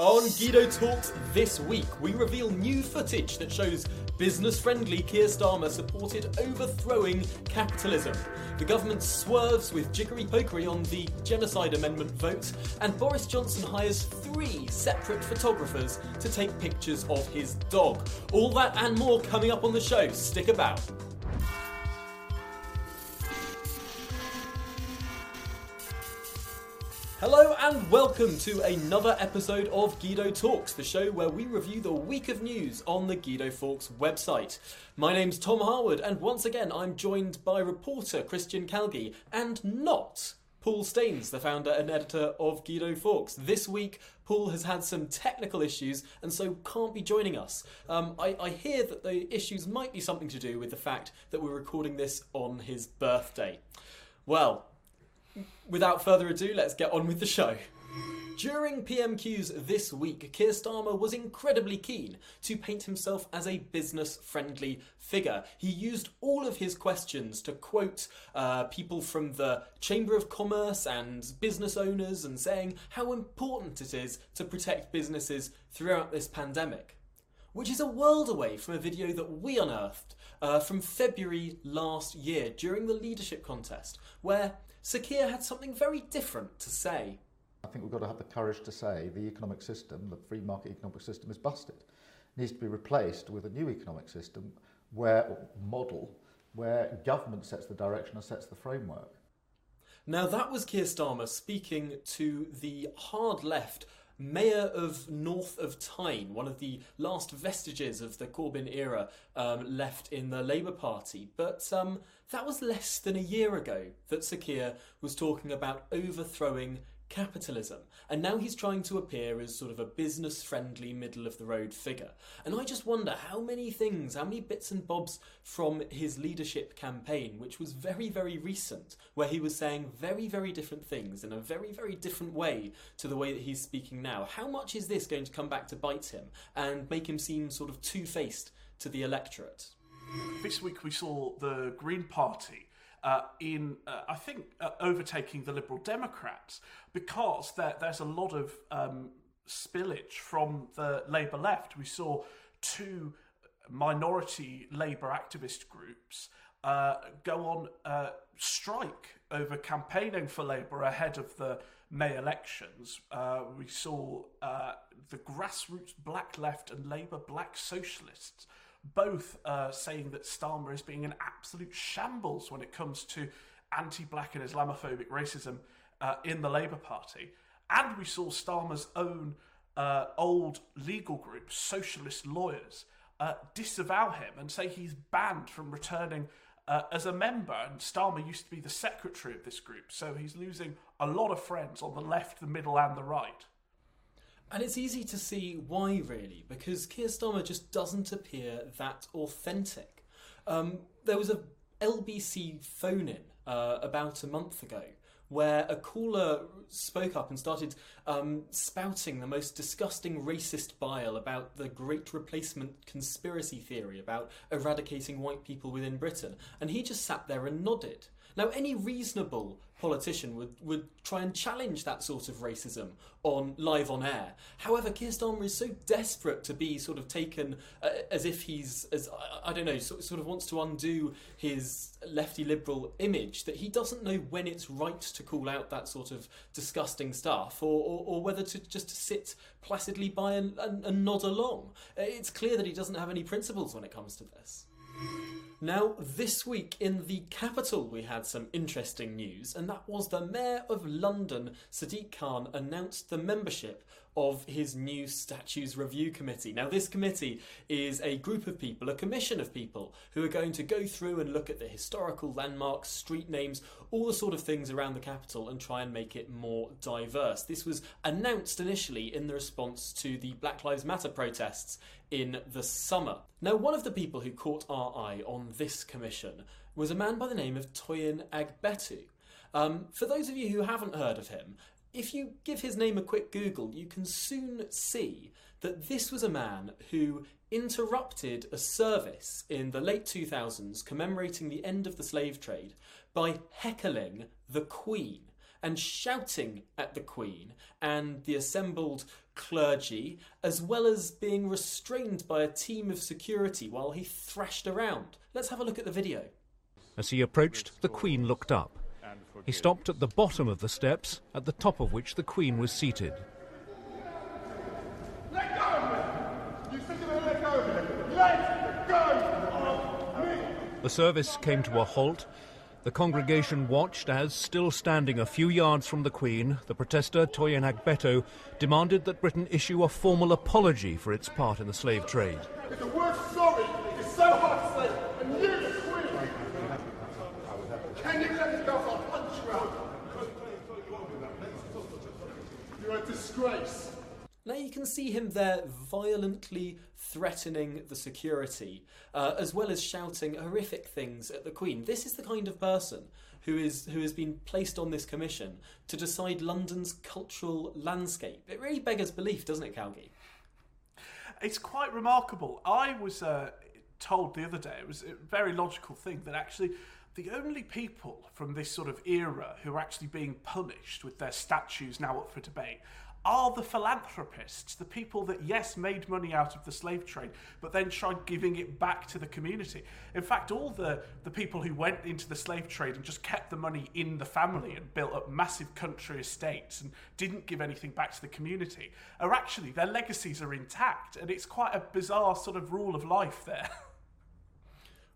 On Guido Talks this week, we reveal new footage that shows business friendly Keir Starmer supported overthrowing capitalism. The government swerves with jiggery pokery on the genocide amendment vote, and Boris Johnson hires three separate photographers to take pictures of his dog. All that and more coming up on the show. Stick about. Hello and welcome to another episode of Guido Talks, the show where we review the week of news on the Guido Fawkes website. My name's Tom Harwood, and once again I'm joined by reporter Christian Calgie and not Paul Staines, the founder and editor of Guido Fawkes. This week, Paul has had some technical issues and so can't be joining us. Um, I, I hear that the issues might be something to do with the fact that we're recording this on his birthday. Well, without further ado, let's get on with the show. During PMQs this week, Keir Starmer was incredibly keen to paint himself as a business friendly figure. He used all of his questions to quote uh, people from the Chamber of Commerce and business owners and saying how important it is to protect businesses throughout this pandemic. Which is a world away from a video that we unearthed uh, from February last year during the leadership contest, where Sir Keir had something very different to say. I think we've got to have the courage to say the economic system, the free market economic system, is busted. It needs to be replaced with a new economic system where model where government sets the direction and sets the framework. Now that was Keir Starmer speaking to the hard left mayor of North of Tyne, one of the last vestiges of the Corbyn era um, left in the Labour Party. But um, that was less than a year ago that Sir Keir was talking about overthrowing capitalism. And now he's trying to appear as sort of a business friendly, middle of the road figure. And I just wonder how many things, how many bits and bobs from his leadership campaign, which was very, very recent, where he was saying very, very different things in a very, very different way to the way that he's speaking now. How much is this going to come back to bite him and make him seem sort of two faced to the electorate? This week we saw the Green Party uh, in, uh, I think, uh, overtaking the Liberal Democrats because there, there's a lot of um, spillage from the Labour left. We saw two minority Labour activist groups uh, go on uh, strike over campaigning for Labour ahead of the May elections. Uh, we saw the grassroots black left and Labour black socialists both uh, saying that Starmer is being an absolute shambles when it comes to anti black and Islamophobic racism uh, in the Labour Party. And we saw Starmer's own uh, old legal group, Socialist Lawyers, uh, disavow him and say he's banned from returning uh, as a member. And Starmer used to be the secretary of this group, so he's losing a lot of friends on the left, the middle, and the right. And it's easy to see why, really, because Keir Starmer just doesn't appear that authentic. Um, there was a LBC phone in uh, about a month ago where a caller spoke up and started um, spouting the most disgusting racist bile about the Great Replacement conspiracy theory about eradicating white people within Britain. And he just sat there and nodded. Now, any reasonable politician would, would try and challenge that sort of racism on live on air. However, Keir Starmer is so desperate to be sort of taken uh, as if he's, as I, I don't know, sort, sort of wants to undo his lefty liberal image that he doesn't know when it's right to call out that sort of disgusting stuff or, or, or whether to just sit placidly by and, and, and nod along. It's clear that he doesn't have any principles when it comes to this. Now, this week in the capital, we had some interesting news, and that was the Mayor of London, Sadiq Khan, announced the membership of his new Statues Review Committee. Now, this committee is a group of people, a commission of people, who are going to go through and look at the historical landmarks, street names, all the sort of things around the capital and try and make it more diverse. This was announced initially in the response to the Black Lives Matter protests in the summer. Now, one of the people who caught our eye on this commission was a man by the name of Toyin Agbetu. Um, for those of you who haven't heard of him, if you give his name a quick Google, you can soon see that this was a man who interrupted a service in the late 2000s commemorating the end of the slave trade by heckling the Queen and shouting at the Queen and the assembled clergy, as well as being restrained by a team of security while he thrashed around. Let's have a look at the video. As he approached, the Queen looked up. He stopped at the bottom of the steps, at the top of which the Queen was seated. Let go of me! You said you were let go of me! Let go of me! The service came to a halt. The congregation watched as, still standing a few yards from the Queen, the protester Toyin Agbetu demanded that Britain issue a formal apology for its part in the slave trade. The word sorry is so hard to say, and you, the Queen, can you let it go? I'll punch you. You're a disgrace. Now you can see him there violently threatening the security, uh, as well as shouting horrific things at the Queen. This is the kind of person who is who has been placed on this commission to decide London's cultural landscape. It really beggars belief, doesn't it, Calgie? It's quite remarkable. I was uh, told the other day, it was a very logical thing, that actually the only people from this sort of era who are actually being punished with their statues now up for debate are the philanthropists, the people that, yes, made money out of the slave trade, but then tried giving it back to the community. In fact, all the, the people who went into the slave trade and just kept the money in the family and built up massive country estates and didn't give anything back to the community are actually, their legacies are intact. And it's quite a bizarre sort of rule of life there.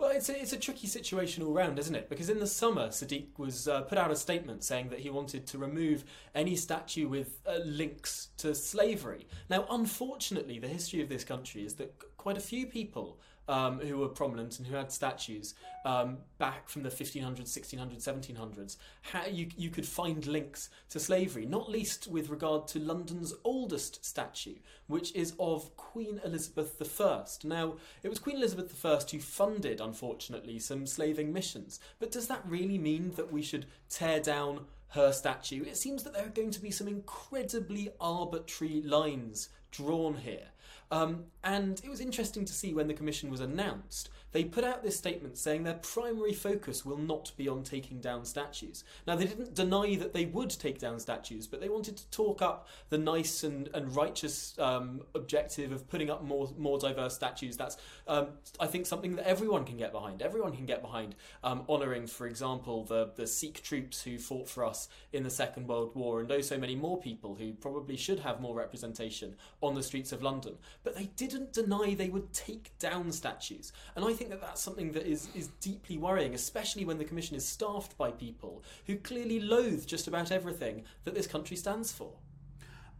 Well, it's a, it's a tricky situation all round, isn't it? Because in the summer, Sadiq was uh, put out a statement saying that he wanted to remove any statue with uh, links to slavery. Now, unfortunately, the history of this country is that quite a few people um, who were prominent and who had statues um, back from the 1500s, 1600s, 1700s, how you, you could find links to slavery, not least with regard to London's oldest statue, which is of Queen Elizabeth I. Now, it was Queen Elizabeth I who funded, unfortunately, some slaving missions, but does that really mean that we should tear down her statue? It seems that there are going to be some incredibly arbitrary lines drawn here. Um, and it was interesting to see when the commission was announced, they put out this statement saying their primary focus will not be on taking down statues. Now, they didn't deny that they would take down statues, but they wanted to talk up the nice and, and righteous um, objective of putting up more, more diverse statues. That's, um, I think, something that everyone can get behind. Everyone can get behind um, honouring, for example, the, the Sikh troops who fought for us in the Second World War, and oh, so many more people who probably should have more representation on the streets of London. But they didn't deny they would take down statues. And I think that that's something that is, is deeply worrying, especially when the Commission is staffed by people who clearly loathe just about everything that this country stands for.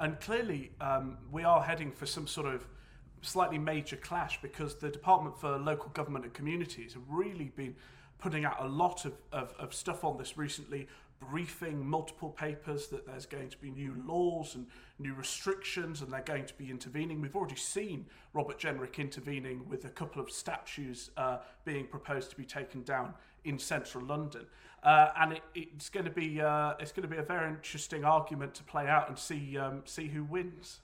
And clearly, um, we are heading for some sort of slightly major clash because the Department for Local Government and Communities have really been putting out a lot of, of, of stuff on this recently, briefing multiple papers that there's going to be new laws and new restrictions and they're going to be intervening. We've already seen Robert Jenrick intervening with a couple of statues uh, being proposed to be taken down in central London. Uh, and it, it's going to be uh, it's going to be a very interesting argument to play out and see um, see who wins.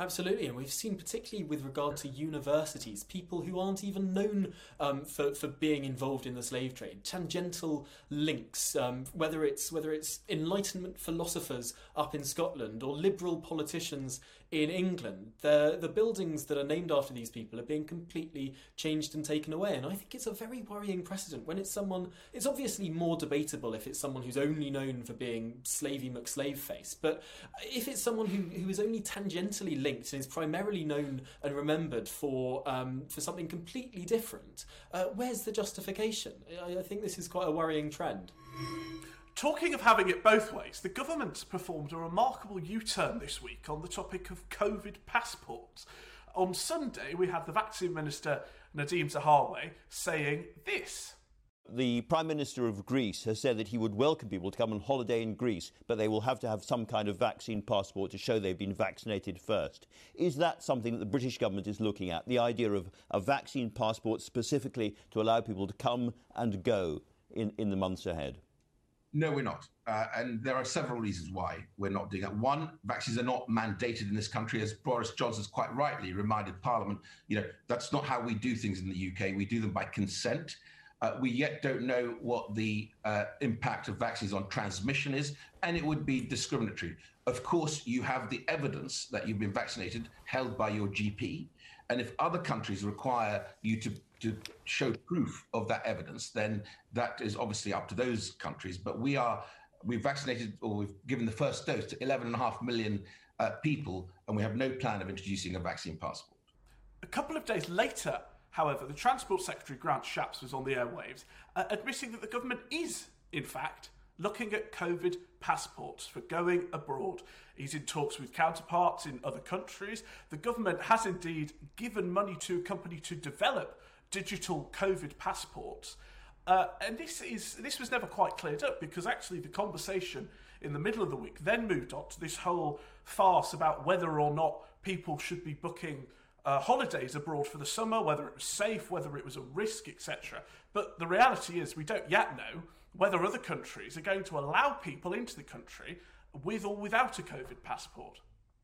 Absolutely, and we've seen particularly with regard to universities, people who aren't even known um, for, for being involved in the slave trade, tangential links, um, whether it's whether it's Enlightenment philosophers up in Scotland or liberal politicians in England. The the buildings that are named after these people are being completely changed and taken away, and I think it's a very worrying precedent when it's someone. It's obviously more debatable if it's someone who's only known for being Slavey McSlaveface, but if it's someone who, who is only tangentially linked and is primarily known and remembered for um, for something completely different, uh, where's the justification? I, I think this is quite a worrying trend. Talking of having it both ways, the government's performed a remarkable U turn this week on the topic of COVID passports. On Sunday, we had the vaccine minister Nadhim Zahawi saying this. The Prime Minister of Greece has said that he would welcome people to come on holiday in Greece, but they will have to have some kind of vaccine passport to show they've been vaccinated first. Is that something that the British government is looking at? The idea of a vaccine passport specifically to allow people to come and go in, in the months ahead? No, we're not. Uh, and there are several reasons why we're not doing that. One, vaccines are not mandated in this country, as Boris Johnson's quite rightly reminded Parliament. You know, that's not how we do things in the UK. We do them by consent. Uh, we yet don't know what the uh, impact of vaccines on transmission is, and it would be discriminatory. of course, you have the evidence that you've been vaccinated held by your GP. And if other countries require you to, to show proof of that evidence, then that is obviously up to those countries. But we are we've vaccinated or we've given the first dose to 11.5 million uh, people, and we have no plan of introducing a vaccine passport. A couple of days later, however, the Transport Secretary Grant Shapps was on the airwaves, uh, admitting that the government is, in fact, looking at COVID passports for going abroad. He's in talks with counterparts in other countries. The government has indeed given money to a company to develop digital COVID passports. Uh, and this is this was never quite cleared up because actually the conversation in the middle of the week then moved on to this whole farce about whether or not people should be booking uh, holidays abroad for the summer, whether it was safe, whether it was a risk, etc. But the reality is we don't yet know whether other countries are going to allow people into the country with or without a COVID passport.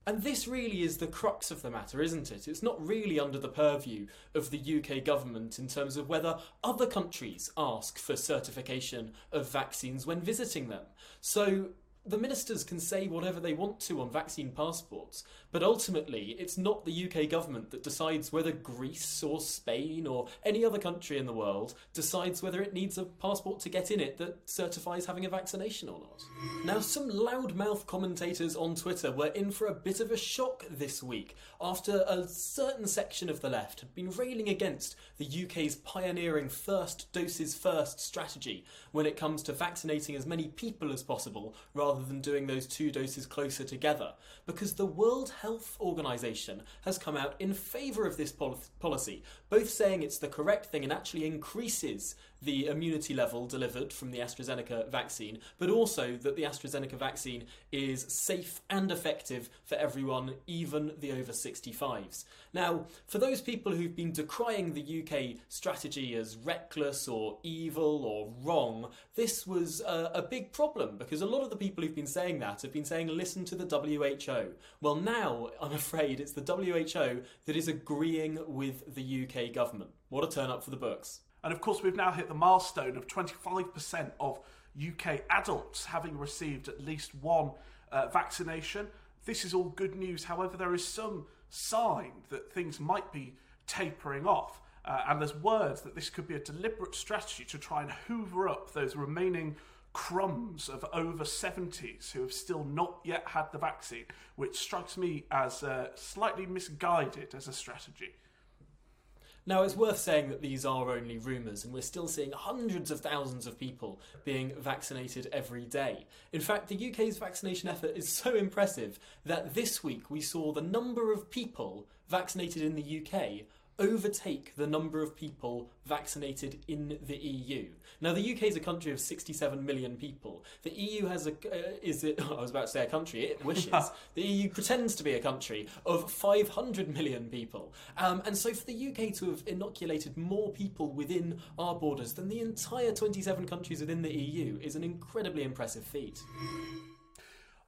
And this really is the crux of the matter, isn't it? It's not really under the purview of the UK government in terms of whether other countries ask for certification of vaccines when visiting them. So the ministers can say whatever they want to on vaccine passports, but ultimately it's not the UK government that decides whether Greece or Spain or any other country in the world decides whether it needs a passport to get in it that certifies having a vaccination or not. Now, some loudmouth commentators on Twitter were in for a bit of a shock this week after a certain section of the left had been railing against the UK's pioneering first doses first strategy when it comes to vaccinating as many people as possible rather than doing those two doses closer together. Because the World Health Organization has come out in favour of this pol- policy, both saying it's the correct thing and actually increases the immunity level delivered from the AstraZeneca vaccine, but also that the AstraZeneca vaccine is safe and effective for everyone, even the over 65s. Now, for those people who've been decrying the UK strategy as reckless or evil or wrong, this was a, a big problem because a lot of the people who've been saying that have been saying, listen to the WHO. Well, now I'm afraid it's the WHO that is agreeing with the UK government. What a turn up for the books. And of course, we've now hit the milestone of 25% of UK adults having received at least one uh, vaccination. This is all good news. However, there is some sign that things might be tapering off. Uh, and there's words that this could be a deliberate strategy to try and hoover up those remaining crumbs of over 70s who have still not yet had the vaccine, which strikes me as uh, slightly misguided as a strategy. Now, it's worth saying that these are only rumours, and we're still seeing hundreds of thousands of people being vaccinated every day. In fact, the UK's vaccination effort is so impressive that this week we saw the number of people vaccinated in the UK overtake the number of people vaccinated in the EU. Now, the UK is a country of 67 million people. The EU has a uh, is it? I was about to say a country. It wishes the EU pretends to be a country of 500 million people, um, and so for the UK to have inoculated more people within our borders than the entire 27 countries within the EU is an incredibly impressive feat.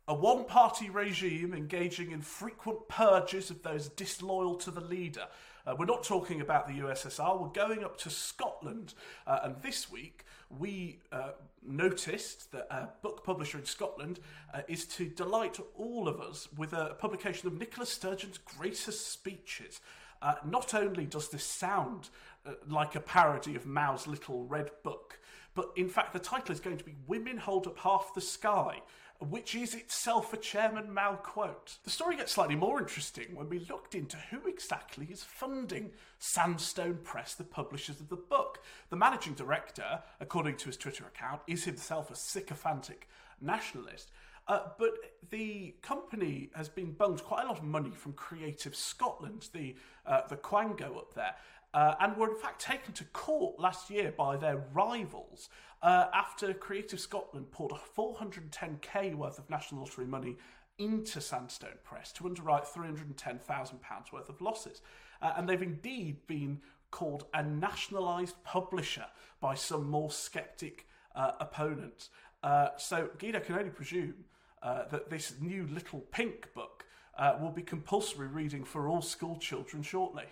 A one party regime engaging in frequent purges of those disloyal to the leader. Uh, we're not talking about the USSR, we're going up to Scotland. Uh, and this week, we uh, noticed that a book publisher in Scotland uh, is to delight all of us with a publication of Nicola Sturgeon's greatest speeches. Uh, not only does this sound uh, like a parody of Mao's Little Red Book, but in fact, the title is going to be Women Hold Up Half the Sky which is itself a Chairman Mao quote. The story gets slightly more interesting when we looked into who exactly is funding Sandstone Press, the publishers of the book. The managing director, according to his Twitter account, is himself a sycophantic nationalist. Uh, but the company has been bunged quite a lot of money from Creative Scotland, the uh, the Quango up there, uh, and were in fact taken to court last year by their rivals uh, after Creative Scotland poured 410k worth of National Lottery money into Sandstone Press to underwrite £310,000 worth of losses. Uh, and they've indeed been called a nationalised publisher by some more sceptic uh, opponents. Uh, so Guido can only presume uh, that this new little pink book will be compulsory reading for all school children shortly.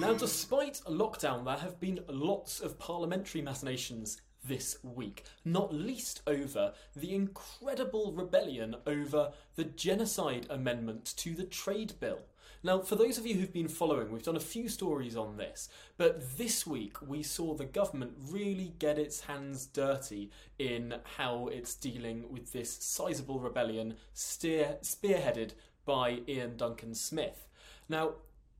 Now, despite lockdown, there have been lots of parliamentary machinations this week, not least over the incredible rebellion over the Genocide Amendment to the Trade Bill. Now, for those of you who've been following, we've done a few stories on this, but this week we saw the government really get its hands dirty in how it's dealing with this sizable rebellion steer, spearheaded by Iain Duncan Smith. Now,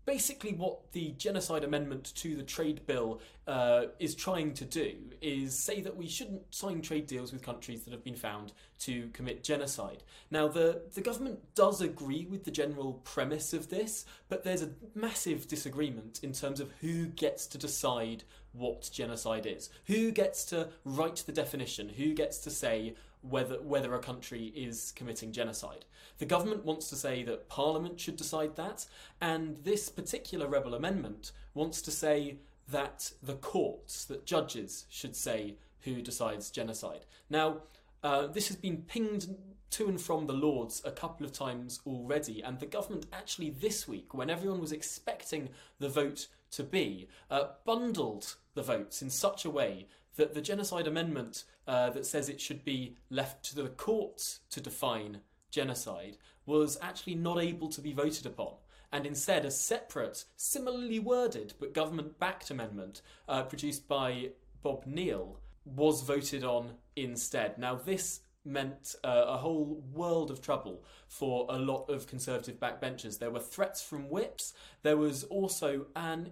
basically what the genocide amendment to the trade bill uh, is trying to do is say that we shouldn't sign trade deals with countries that have been found to commit genocide. Now, the, the government does agree with the general premise of this, but there's a massive disagreement in terms of who gets to decide what genocide is, who gets to write the definition, who gets to say whether whether a country is committing genocide. The government wants to say that Parliament should decide that, and this particular rebel amendment wants to say that the courts, that judges should say who decides genocide. Now, uh, this has been pinged to and from the Lords a couple of times already, and the government actually this week, when everyone was expecting the vote to be, uh, bundled the votes in such a way that the genocide amendment uh, that says it should be left to the courts to define genocide was actually not able to be voted upon. And instead, a separate, similarly worded but government backed amendment uh, produced by Bob Neill was voted on instead. Now, this meant uh, a whole world of trouble for a lot of conservative backbenchers. There were threats from whips, there was also an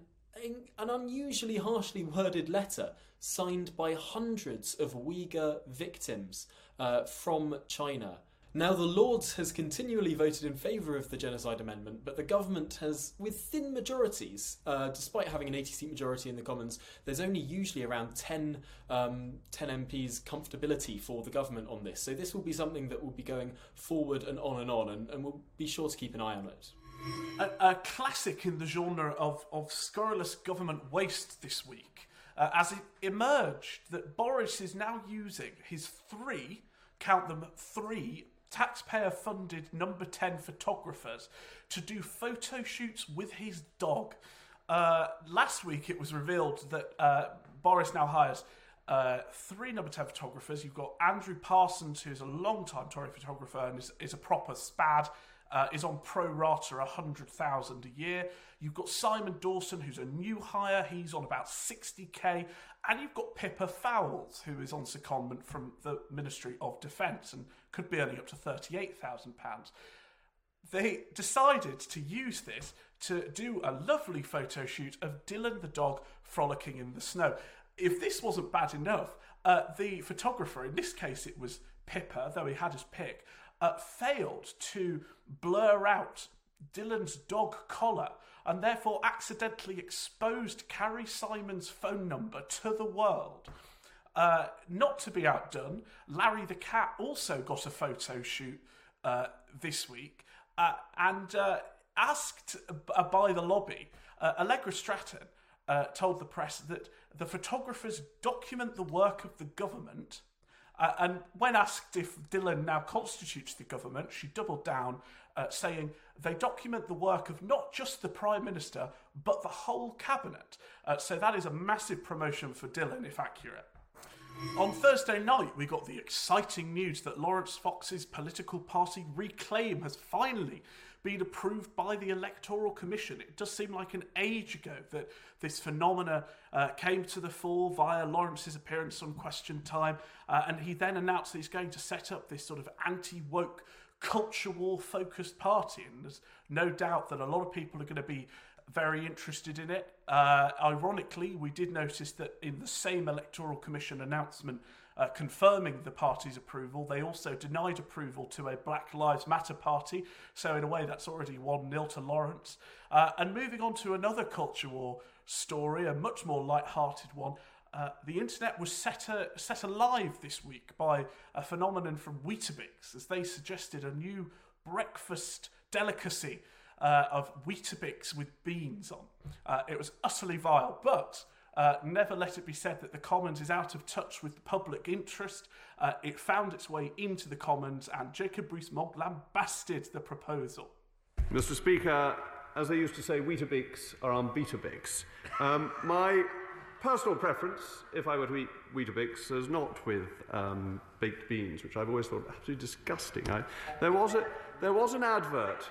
an unusually harshly worded letter signed by hundreds of Uyghur victims uh, from China. Now, the Lords has continually voted in favour of the Genocide Amendment, but the government has, with thin majorities, uh, despite having an 80 seat majority in the Commons, there's only usually around 10, um, 10 MPs comfortability for the government on this. So, this will be something that will be going forward and on and on, and, and we'll be sure to keep an eye on it. A, a classic in the genre of, of scurrilous government waste this week, uh, as it emerged that Boris is now using his three, count them, three taxpayer funded number 10 photographers to do photo shoots with his dog. Uh, last week it was revealed that uh, Boris now hires uh, three number 10 photographers. You've got Andrew Parsons, who's a long-time Tory photographer and is, is a proper spad uh, is on pro rata 100,000 a year. You've got Simon Dawson, who's a new hire. He's on about 60k. And you've got Pippa Fowles, who is on secondment from the Ministry of Defence and could be earning up to £38,000. They decided to use this to do a lovely photo shoot of Dylan the dog frolicking in the snow. If this wasn't bad enough, uh, the photographer, in this case it was Pippa, though he had his pick, uh, failed to blur out Dylan's dog collar and therefore accidentally exposed Carrie Symonds phone number to the world. Uh, not to be outdone, Larry the cat also got a photo shoot uh, this week uh, and uh, asked by the lobby. Uh, Allegra Stratton uh, told the press that the photographers document the work of the government uh, and when asked if Dylan now constitutes the government, she doubled down, uh, saying they document the work of not just the Prime Minister, but the whole cabinet. Uh, so that is a massive promotion for Dylan, if accurate. On Thursday night, we got the exciting news that Laurence Fox's political party Reclaim has finally been approved by the Electoral Commission. It does seem like an age ago that this phenomena uh, came to the fore via Laurence's appearance on Question Time, uh, and he then announced that he's going to set up this sort of anti woke culture war focused party. And there's no doubt that a lot of people are going to be very interested in it. Uh, ironically, we did notice that in the same Electoral Commission announcement uh, confirming the party's approval, they also denied approval to a Black Lives Matter party. So, in a way, that's already 1 0 to Laurence. Uh, and moving on to another culture war story, a much more light-hearted one. Uh, the internet was set, a, set alive this week by a phenomenon from Weetabix as they suggested a new breakfast delicacy uh, of Weetabix with beans on. Uh, it was utterly vile, but uh, never let it be said that the Commons is out of touch with the public interest. Uh, it found its way into the Commons, and Jacob Rees-Mogg lambasted the proposal. Mr. Speaker, as they used to say, Weetabix are on Beatabix. Um, my personal preference, if I were to eat Weetabix, is not with um, baked beans, which I've always thought absolutely disgusting. I, there, was a, there was an advert.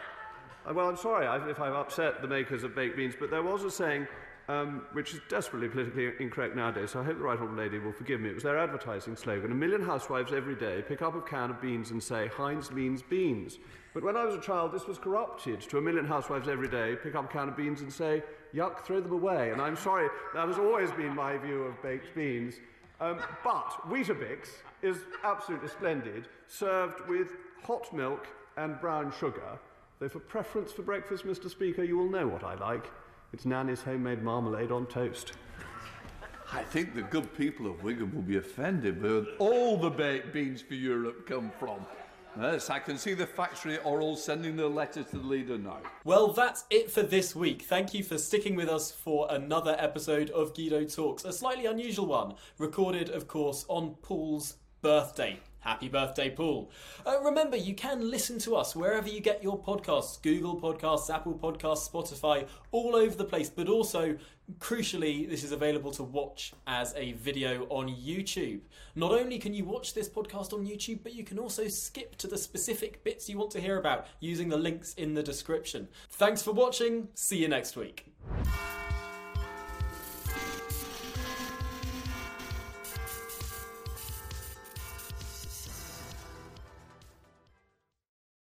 Uh, well, I'm sorry if I've upset the makers of baked beans, but there was a saying um, which is desperately politically incorrect nowadays, so I hope the Right Honourable Lady will forgive me. It was their advertising slogan. A million housewives every day pick up a can of beans and say, Heinz means beans. But when I was a child, this was corrupted to a million housewives every day pick up a can of beans and say, yuck, throw them away. And I'm sorry, that has always been my view of baked beans. Um, but Weetabix is absolutely splendid, served with hot milk and brown sugar. Though for preference for breakfast, Mr Speaker, you will know what I like. It's Nanny's homemade marmalade on toast. I think the good people of Wigan will be offended where all the baked beans for Europe come from. Yes, I can see the factory are all sending their letters to the leader now. Well, that's it for this week. Thank you for sticking with us for another episode of Guido Talks, a slightly unusual one, recorded, of course, on Paul's birthday. Happy birthday, Paul. Uh, remember, you can listen to us wherever you get your podcasts Google Podcasts, Apple Podcasts, Spotify, all over the place. But also, crucially, this is available to watch as a video on YouTube. Not only can you watch this podcast on YouTube, but you can also skip to the specific bits you want to hear about using the links in the description. Thanks for watching. See you next week.